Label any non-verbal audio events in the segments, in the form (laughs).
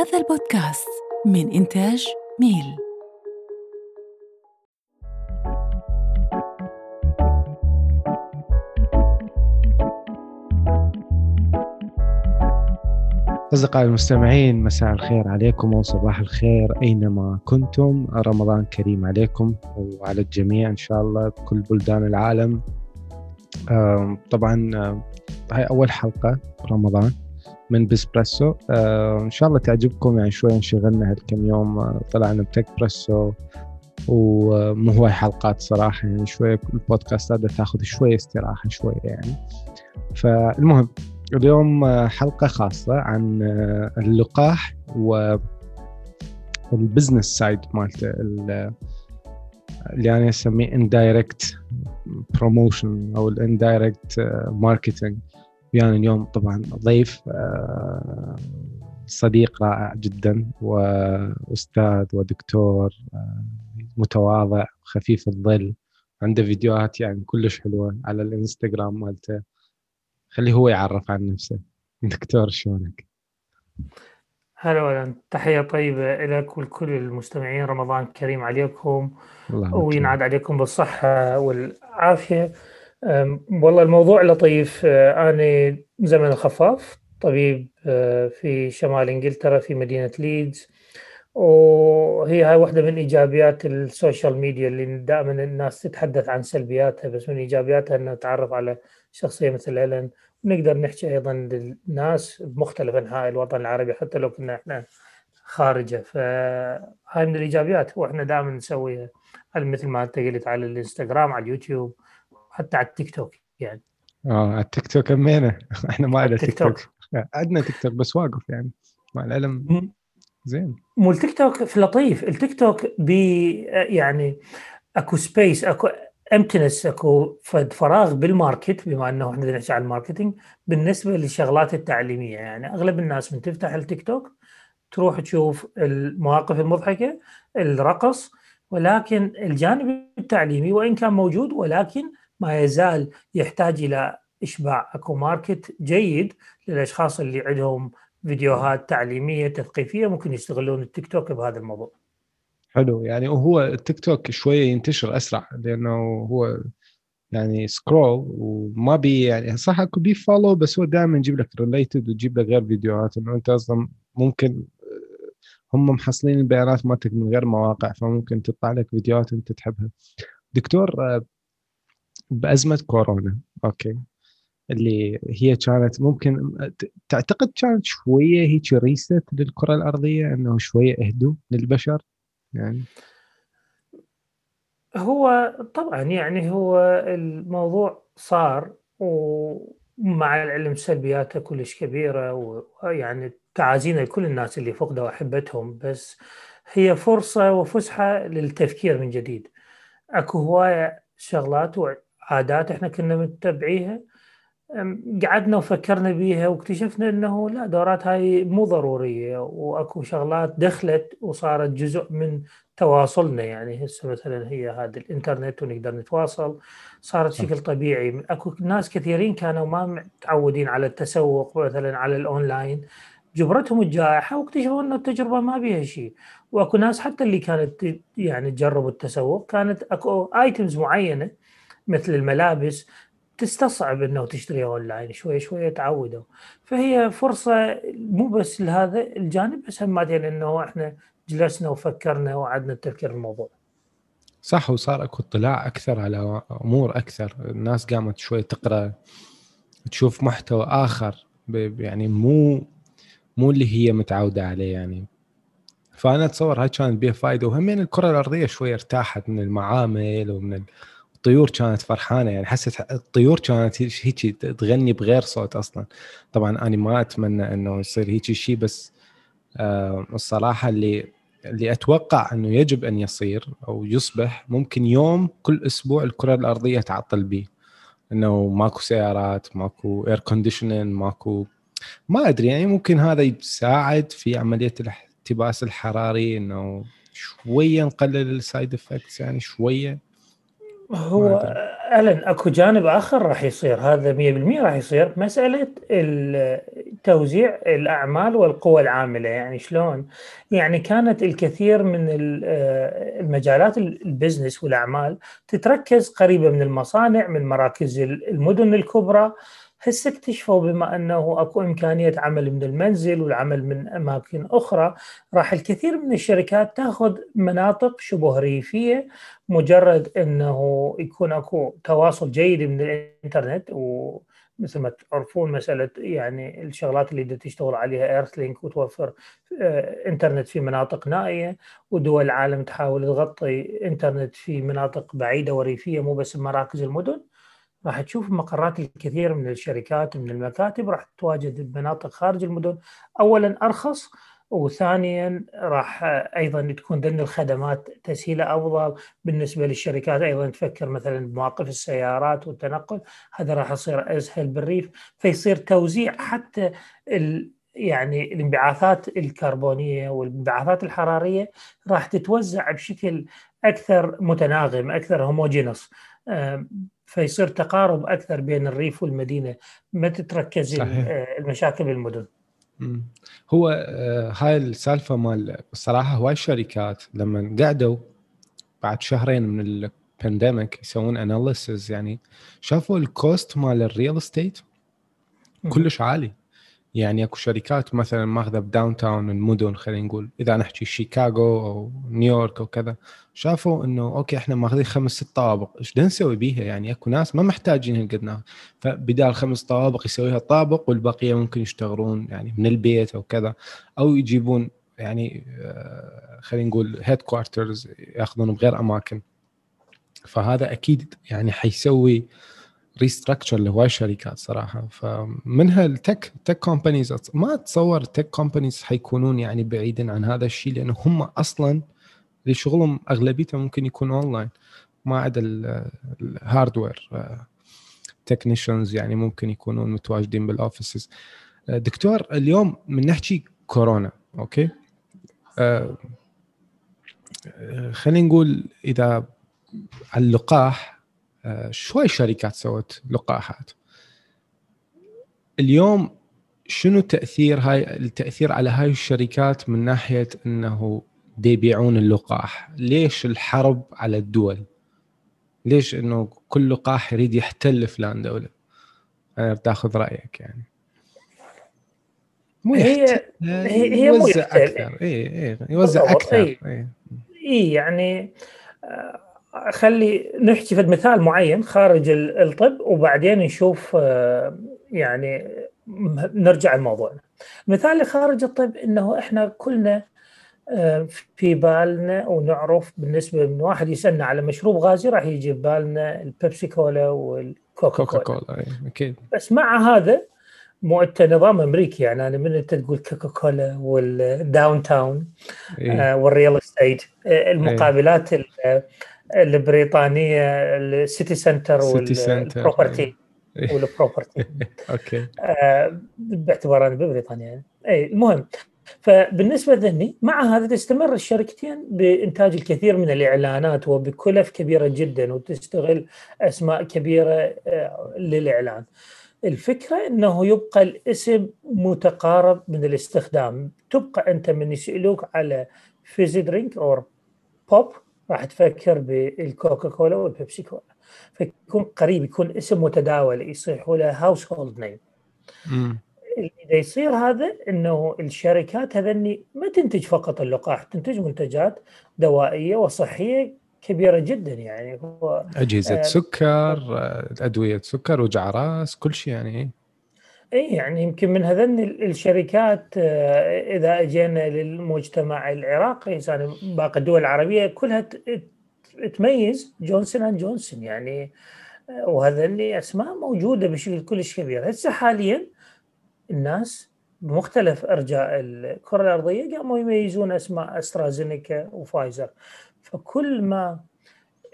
هذا البودكاست من إنتاج ميل. أصدقائي المستمعين مساء الخير عليكم وصباح الخير أينما كنتم. رمضان كريم عليكم وعلى الجميع إن شاء الله بكل بلدان العالم. طبعا هاي أول حلقة رمضان. من Bizpresso آه، إن شاء الله تعجبكم يعني شوي انشغلنا هالكم يوم آه، طلعنا ب Techpresso ومو هواي حلقات صراحة يعني شوية البودكاستات بدها تاخذ شوية استراحة شوية يعني. فالمهم اليوم آه، حلقة خاصة عن اللقاح و ال business side مالته ال- اللي أنا أسميه indirect promotion أو ال indirect يعني اليوم طبعا ضيف آه، صديق رائع جدا وأستاذ ودكتور آه، متواضع خفيف الظل عنده فيديوهات يعني كلش حلوة على الإنستغرام مالته. خليه هو يعرف عن نفسه. دكتور شلونك؟ هلا ولا تحية طيبة لك ولكل المستمعين. رمضان كريم عليكم. وينعاد عليكم بالصحة والعافية. والله الموضوع لطيف. أه، أنا زمن الخفاف طبيب أه، في شمال إنجلترا في مدينة ليدز. وهي هاي واحدة من إيجابيات ال social media اللي دائما الناس تتحدث عن سلبياتها بس من إيجابياتها أن نتعرف على شخصية مثل هيلين ونقدر نحكي أيضا للناس بمختلف أنحاء الوطن العربي حتى لو كنا إحنا خارجة. فهاي من الإيجابيات وإحنا دائما نسويها. مثل ما أنت قلت على الإنستغرام على اليوتيوب حتى على التيك توك يعني. آه على التيك توك همينه (laughs) إحنا ما عندنا تيك توك. عندنا تيك توك بس واقف يعني. مع العلم زين. مو التيك توك في لطيف التيك توك بي يعني أكو space أكو emptiness أكو فد فراغ بال market بما إنه إحنا نحكي عن ال marketing بالنسبة للشغلات التعليمية. يعني أغلب الناس من تفتح التيك توك تروح تشوف المواقف المضحكة الرقص ولكن الجانب التعليمي وإن كان موجود ولكن ما يزال يحتاج إلى إشباع أكو ماركت جيد للأشخاص اللي عندهم فيديوهات تعليمية تثقيفية ممكن يستغلون التيك توك بهذا الموضوع. حلو يعني وهو التيك توك شوية ينتشر أسرع لأنه هو يعني scroll وما بي يعني صح أكو بي follow بس هو دائما يجيب لك related ويجيب لك غير فيديوهات إنه أنت أصلا ممكن هم محصلين البيانات مالتك من غير مواقع فممكن تطلع لك فيديوهات أنت تحبها دكتور بأزمة كورونا. أوكي. اللي هي كانت ممكن تعتقد كانت شوية هيك reset للكرة الأرضية إنه شوية اهدوا للبشر؟ يعني. هو طبعا يعني هو الموضوع صار ومع العلم سلبياته كلش كبيرة ويعني تعازينا لكل الناس اللي فقدوا أحبتهم بس هي فرصة وفسحة للتفكير من جديد. أكو هواية شغلات وعادات إحنا كنا متبعيها. قعدنا وفكرنا بيها واكتشفنا إنه لا دورات هاي مو ضرورية وأكو شغلات دخلت وصارت جزء من تواصلنا. يعني هسه مثلا هي هذا الإنترنت ونقدر نتواصل صارت. شكل طبيعي. أكو ناس كثيرين كانوا ما متعودين على التسوق مثلا على الأونلاين. جبرتهم الجائحة واكتشفوا إنه التجربة ما بيها شيء. وأكو ناس حتى اللي كانت يعني تجرب التسوق كانت أكو items معينة مثل الملابس تستصعب إنه تشتريها أونلاين. شوي شوي تعودوا. فهي فرصة مو بس لهذا الجانب بس هم بعدين إنه إحنا جلسنا وفكرنا وعدنا التفكير في الموضوع. صح وصار أكو اطلاع أكثر على أمور أكثر. الناس قامت شوي تقرأ تشوف محتوى آخر يعني مو مو اللي هي متعودة عليه يعني. فأنا أتصور هاي كانت بها فائده وهمين الكرة الأرضية شوي ارتاحت من المعامل ومن الطيور كانت فرحانة يعني حست الطيور كانت هيك تغني بغير صوت أصلا. طبعا أنا ما أتمنى إنه يصير هيك شيء بس آه الصراحة اللي اللي أتوقع إنه يجب أن يصير أو يصبح ممكن يوم كل أسبوع الكرة الأرضية تعطل به إنه ماكو سيارات ماكو air conditioning ماكو ما أدري يعني ممكن هذا يساعد في عملية الاحتباس الحراري إنه شوية نقلل ال side effects يعني شوية. هو. ألن أكو جانب آخر راح يصير هذا 100% راح يصير مسألة توزيع الأعمال والقوى العاملة يعني شلون؟ يعني كانت الكثير من آه، المجالات البزنس والأعمال تتركز قريبة من المصانع من مراكز المدن الكبرى هسه اكتشفوا بما أنه أكو إمكانية عمل من المنزل والعمل من أماكن أخرى. راح الكثير من الشركات تاخذ مناطق شبه ريفية مجرد أنه يكون أكو تواصل جيد من الإنترنت ومثل ما تعرفون مسألة يعني الشغلات اللي تشتغل عليها ايرث لينك وتوفر آه، إنترنت في مناطق نائية ودول العالم تحاول تغطي إنترنت في مناطق بعيدة وريفية مو بس مراكز المدن. راح تشوف مقرات الكثير من الشركات من المكاتب راح تواجد بمناطق خارج المدن. اولا أرخص وثانيا راح أيضا تكون ذن الخدمات تسهيلها أفضل. بالنسبة للشركات أيضا تفكر مثلا بمواقف السيارات والتنقل هذا راح يصير أسهل بالريف فيصير توزيع حتى ال يعني الانبعاثات الكربونية والانبعاثات الحرارية راح تتوزع بشكل أكثر متناغم أكثر هوموجينوس فيصير تقارب أكثر بين الريف والمدينة. ما تتركز صحيح. آه، المشاكل بالمدن. هو آه، هاي السالفة مال الصراحة هواي الشركات لما قعدوا بعد شهرين من ال pandemic يسوون analysis يعني شافوا ال cost مال ال real estate كلش عالي. يعني اكو شركات مثلا ماخذة ب downtown المدن خلينا نقول. إذا نحكي شيكاغو أو نيويورك أو كذا شافوا إنه okay إحنا ماخذين خمس ست طوابق. إيش نسوي بيها؟ يعني أكو ناس ما محتاجين هالقد فبدال خمس طوابق يسويها طابق والبقية ممكن يشتغلون يعني من البيت أو كذا أو يجيبون يعني آه، خلينا نقول headquarters ياخذون بغير أماكن. فهذا أكيد يعني حيسوي restructure لهواي شركات صراحة. فمنها ال tech tech companies ما أتصور ال tech companies حيكونون يعني بعيدا عن هذا الشيء لأنه هم أصلا لشغلهم أغلبيتهم ممكن يكون اونلاين ما عدا ال hardware technicians يعني ممكن يكونون متواجدين بال offices دكتور اليوم من نحكي كورونا okay؟ آه، خلينا نقول إذا اللقاح آه، شوي شركات سوت لقاحات. اليوم شنو تأثير هاي التأثير على هاي الشركات من ناحية إنه يبيعون اللقاح؟ ليش الحرب على الدول؟ ليش إنه كل لقاح يريد يحتل فلان دولة؟ أنا تاخذ رأيك يعني. مو هي هي, هي يوزع أكثر. اي اي يوزع أكثر. اي إيه يعني آه، خلي نحكي في مثال معين خارج الطب وبعدين نشوف آه، يعني نرجع لموضوعنا مثال اللي خارج الطب إنه إحنا كلنا آه، في بالنا ونعرف بالنسبة من واحد يسألنا على مشروب غازي راح يجي ببالنا البيبسي كولا والكوكا كولا, كولا أكيد بس مع هذا مو انت نظام أمريكي يعني أنا من أنت تقول كوكا كولا وال downtown إيه. وال real estate المقابلات إيه. البريطانية ال city center وال property وال property okay. باعتبار أنا ببريطانيا يعني. اي المهم. فبالنسبة ذني مع هذا تستمر الشركتين بإنتاج الكثير من الإعلانات وبكلف كبيرة جدا وتستغل أسماء كبيرة آه، للإعلان. الفكرة إنه يبقى الاسم متقارب من الاستخدام، تبقى أنت من يسألوك على fizzy drink أو بوب راح تفكر بالكوكا كولا والبيبسي كولا فيكون قريب يكون اسم متداول يصيح له هاوس هولد نيم إذا يصير هذا إنه الشركات هذني ما تنتج فقط اللقاح تنتج منتجات دوائية وصحية كبيرة جدا يعني. هو أجهزة آه سكر آه، أدوية سكر وجع راس كل شيء يعني اي يعني يمكن من هذن الشركات آه، إذا أجينا للمجتمع العراقي يعني باقي الدول العربية كلها تميز جونسون اند جونسون يعني آه، وهذن أسماء موجودة بشكل كلش كبير. هسه حاليا الناس بمختلف أرجاء الكرة الأرضية قاموا يميزون أسماء أسترازينيكا وفايزر. فكل ما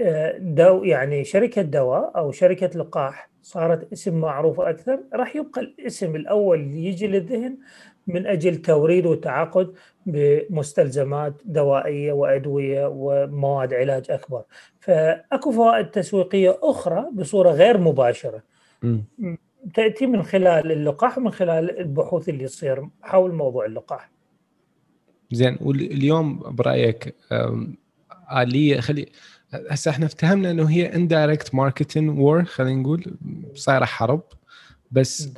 آه، دو يعني شركة دواء أو شركة لقاح صارت اسم معروف أكثر راح يبقى الاسم الأول اللي يجي للذهن من أجل توريد وتعاقد بمستلزمات دوائية وأدوية ومواد علاج أكبر. فأكو فوائد تسويقية أخرى بصورة غير مباشرة. م. تأتي من خلال اللقاح ومن خلال البحوث اللي تصير حول موضوع اللقاح. زين واليوم برأيك آلية خلي هسه إحنا افتهمنا إنه هي indirect marketing war خلينا نقول صايرة حرب بس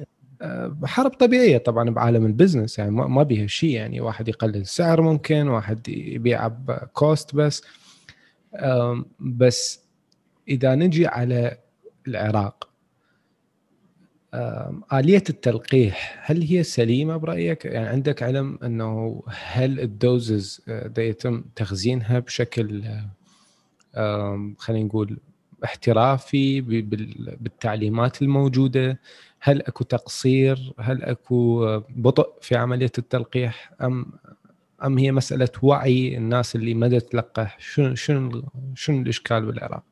آه، حرب طبيعية طبعا بعالم ال business يعني ما بيها شيء يعني واحد يقلل السعر ممكن واحد يبيع ب cost بس بس إذا نجي على العراق آلية التلقيح هل هي سليمة برأيك؟ يعني عندك علم أنه هل ال doses آه، يتم تخزينها بشكل خلينا نقول احترافي بالتعليمات الموجودة. هل أكو تقصير؟ هل أكو بطء في عملية التلقيح؟ ام أم هي مسألة وعي الناس اللي ما تلقح؟ شنو شنو شنو الإشكال بالعراق؟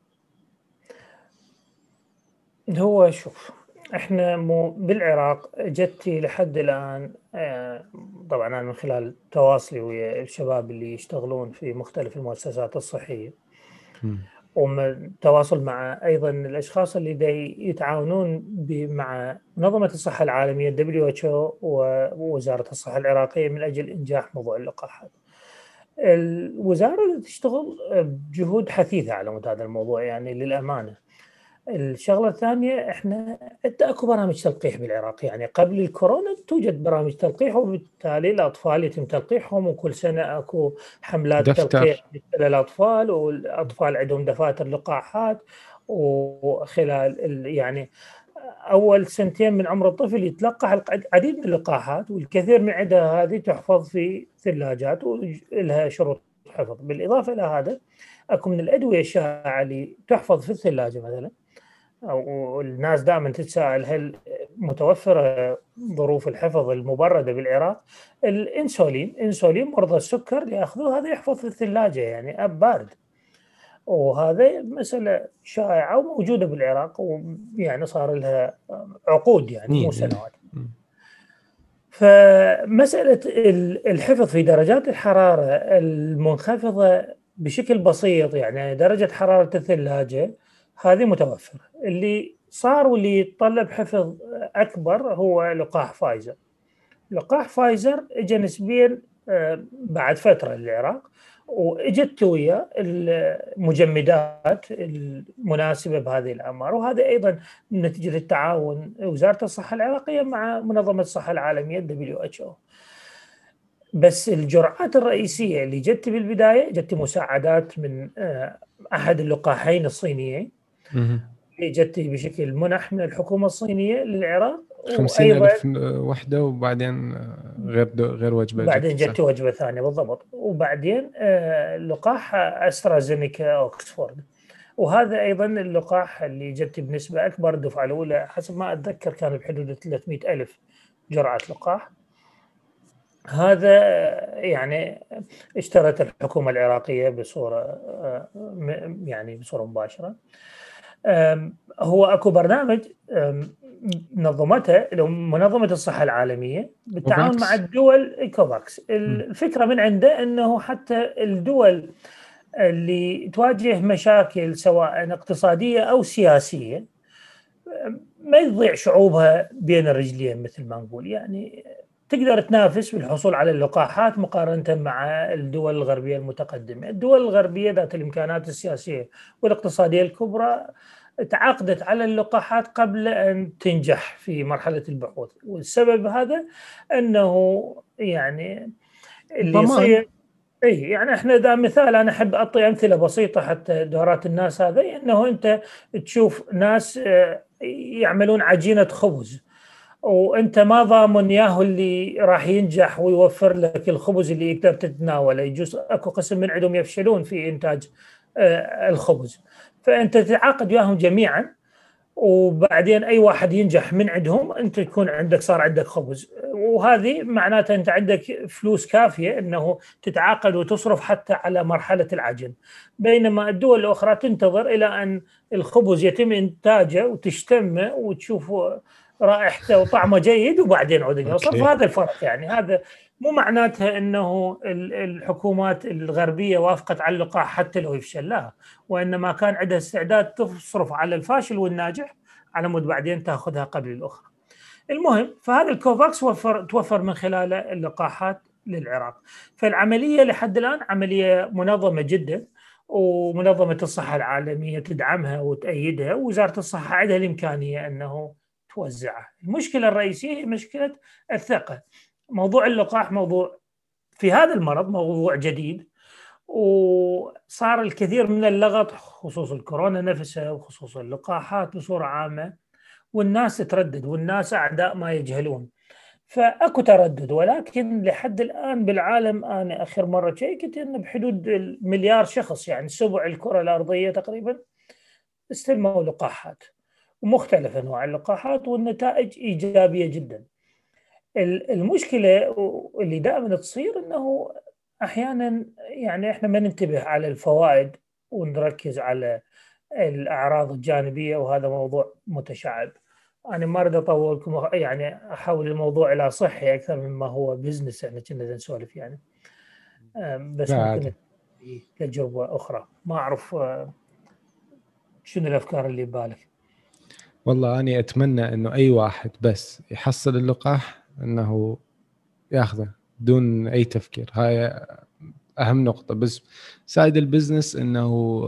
هو شوف إحنا مو بالعراق جتي لحد الآن آه، طبعا أنا من خلال تواصلي ويا الشباب اللي يشتغلون في مختلف المؤسسات الصحية والتواصل مع أيضا الأشخاص اللي دي يتعاونون مع منظمة الصحة العالمية WHO ووزارة الصحة العراقية من أجل إنجاح موضوع اللقاحات. الوزارة تشتغل بجهود حثيثة على مود هذا الموضوع يعني للأمانة. الشغلة الثانية إحنا اكو برامج تلقيح بالعراق يعني قبل الكورونا توجد برامج تلقيح وبالتالي الأطفال يتم تلقيحهم وكل سنة أكو حملات دفتر. تلقيح للأطفال والأطفال عندهم دفاتر لقاحات وخلال يعني أول سنتين من عمر الطفل يتلقح العديد من اللقاحات والكثير من عدها هذه تحفظ في ثلاجات ولها شروط حفظ بالإضافة إلى هذا أكو من الأدوية الشائعة اللي تحفظ في الثلاجة مثلا والناس دائما تتساءل هل متوفرة ظروف الحفظ المبردة بالعراق؟ الإنسولين، انسولين مرضى السكر يأخذوه هذا يحفظ في الثلاجة يعني أب بارد. وهذا مسألة شائعة وموجودة بالعراق ويعني صار لها عقود يعني مو سنوات. فمسألة الحفظ في درجات الحرارة المنخفضة بشكل بسيط يعني درجة حرارة الثلاجة هذه متوفرة اللي صار واللي يتطلب حفظ أكبر هو لقاح فايزر. لقاح فايزر اجى نسبيا آه، بعد فترة للعراق وإجت ويا المجمدات المناسبة بهذه الأعمار. وهذا أيضا نتيجة التعاون وزارة الصحة العراقية مع منظمة الصحة العالمية WHO بس الجرعات الرئيسية اللي جت بالبداية جت مساعدات من آه، أحد اللقاحين الصينيين. جت بشكل منح من الحكومة الصينية للعراق 50000 وحدة وبعدين غير غير وجبة بعدين جت وجبة ثانية بالضبط. وبعدين آه، لقاح أسترازينيكا أوكسفورد. وهذا أيضا اللقاح اللي جت بنسبة أكبر الدفعة الأولى حسب ما أتذكر كان بحدود 300 ألف جرعة لقاح. هذا يعني اشترت الحكومة العراقية بصورة آه، يعني بصورة مباشرة. هو أكو برنامج نظمته منظمة الصحة العالمية بالتعاون مع الدول كوفاكس. الفكرة من عنده إنه حتى الدول اللي تواجه مشاكل سواء اقتصادية أو سياسية ما يضيع شعوبها بين الرجلين مثل ما نقول. يعني تقدر تنافس بالحصول على اللقاحات مقارنة مع الدول الغربية المتقدمة. الدول الغربية ذات الإمكانات السياسية والاقتصادية الكبرى تعاقدت على اللقاحات قبل أن تنجح في مرحلة البحوث والسبب هذا أنه يعني اللي يصير اي يعني إحنا ذا مثال أنا أحب أعطي أمثلة بسيطة حتى دورات الناس هذا أنه أنت تشوف ناس آه، يعملون عجينة خبز. وانت ما ضامن ياهو اللي راح ينجح ويوفر لك الخبز اللي يقدر تتناوله. يجوز اكو قسم من عندهم يفشلون في انتاج آه، الخبز. فانت تتعاقد وياهم جميعا وبعدين اي واحد ينجح من عندهم انت يكون عندك صار عندك خبز. وهذه معناتها انت عندك فلوس كافية انه تتعاقد وتصرف حتى على مرحلة العجن. بينما الدول الأخرى تنتظر إلى أن الخبز يتم إنتاجه وتشتمه وتشوف رائحته وطعمه جيد وبعدين عود يوصل فهذا الفرق يعني هذا مو معناتها إنه الحكومات الغربية وافقت على اللقاح حتى لو يفشل لا وإنما كان عندها استعداد تصرف على الفاشل والناجح على مود بعدين تأخذها قبل الأخرى. المهم فهذا الكوفاكس وفر توفر من خلاله اللقاحات للعراق. فالعملية لحد الآن عملية منظمة جدا ومنظمة الصحة العالمية تدعمها وتأيدها ووزارة الصحة عندها الإمكانية إنه توزعها. المشكلة الرئيسية هي مشكلة الثقة. موضوع اللقاح موضوع في هذا المرض موضوع جديد وصار الكثير من اللغط خصوص الكورونا نفسها وخصوص اللقاحات بصورة عامة والناس تردد والناس أعداء ما يجهلون فأكو تردد ولكن لحد الآن بالعالم أنا آخر مرة شيكت انه بحدود المليار شخص يعني سبع الكرة الأرضية تقريبا استلموا لقاحات ومختلف أنواع اللقاحات والنتائج إيجابية جدا. المشكلة اللي دائما تصير إنه أحيانا يعني إحنا ما ننتبه على الفوائد ونركز على الأعراض الجانبية وهذا موضوع متشعب. أنا ما أريد أطولكم يعني احول الموضوع إلى صحي أكثر مما هو بزنس يعني كنا نسولف يعني. بس ممكن تجربه أخرى ما أعرف شنو الأفكار اللي ببالك. والله أني أتمنى إنه أي واحد بس يحصل اللقاح إنه ياخذه بدون أي تفكير. هاي أهم نقطة. بس side ال business إنه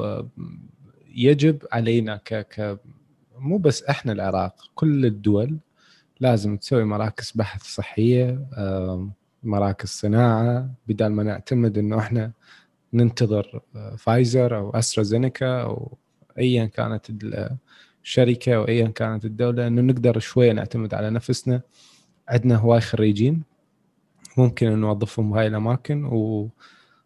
يجب علينا ك ك مو بس إحنا العراق كل الدول لازم تسوي مراكز بحث صحية مراكز صناعة بدل ما نعتمد إنه إحنا ننتظر فايزر أو استرازينيكا أو ايا كانت الشركة أو ايا كانت الدولة إنه نقدر شوية نعتمد على نفسنا. عندنا هواي خريجين ممكن نوظفهم بهاي الأماكن.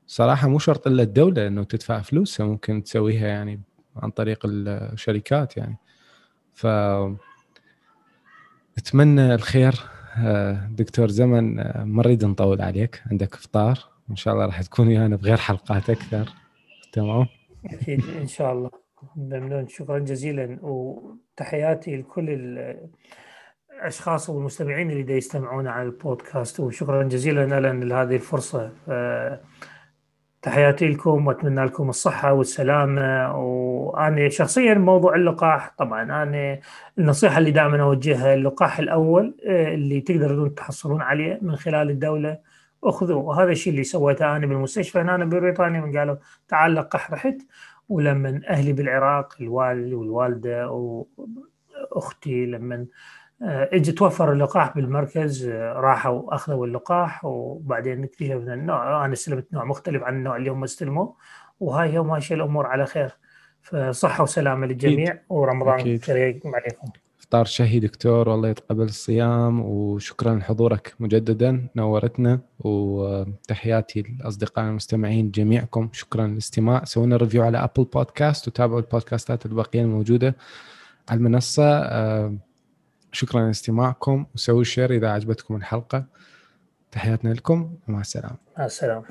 وصراحة مو شرط إلا الدولة إنه تدفع فلوسها ممكن تسويها يعني عن طريق الشركات يعني. ف أتمنى الخير. دكتور زمن ما نريد نطول عليك عندك إفطار. إن شاء الله راح تكون ويانا بغير حلقات أكثر. تمام؟ أكيد إن شاء الله. ممنون شكرا جزيلا وتحياتي لكل الأشخاص والمستمعين اللي دا يستمعون على البودكاست وشكرا جزيلا لنا لهذه الفرصة. تحياتي لكم وأتمنى لكم الصحة والسلامة. وأنا شخصيا موضوع اللقاح طبعا أنا النصيحة اللي دائما أوجهها اللقاح الأول اللي تقدرون تحصلون عليه من خلال الدولة أخذوه. وهذا الشيء اللي سويته أنا بالمستشفى هنا ببريطانيا من قالوا تعال لقح رحت. ولما أهلي بالعراق الوالد والوالدة وأختي لما اجى توفر اللقاح بالمركز راحوا أخذوا اللقاح وبعدين اكتشفنا النوع أنا استلمت نوع مختلف عن النوع اللي هم استلموه وهاي هي ماشيه الأمور على خير فصحة وسلامة للجميع. ورمضان. كريم عليكم إفطار شهي دكتور والله يتقبل الصيام وشكرا لحضورك مجددا نورتنا وتحياتي للاصدقاء المستمعين جميعكم شكرا للاستماع. سوينا review على Apple Podcast وتابعوا البودكاستات الباقية الموجودة على المنصة. شكرا لاستماعكم وسووا شير إذا عجبتكم الحلقة. تحياتنا لكم ومع السلامة. مع السلامة.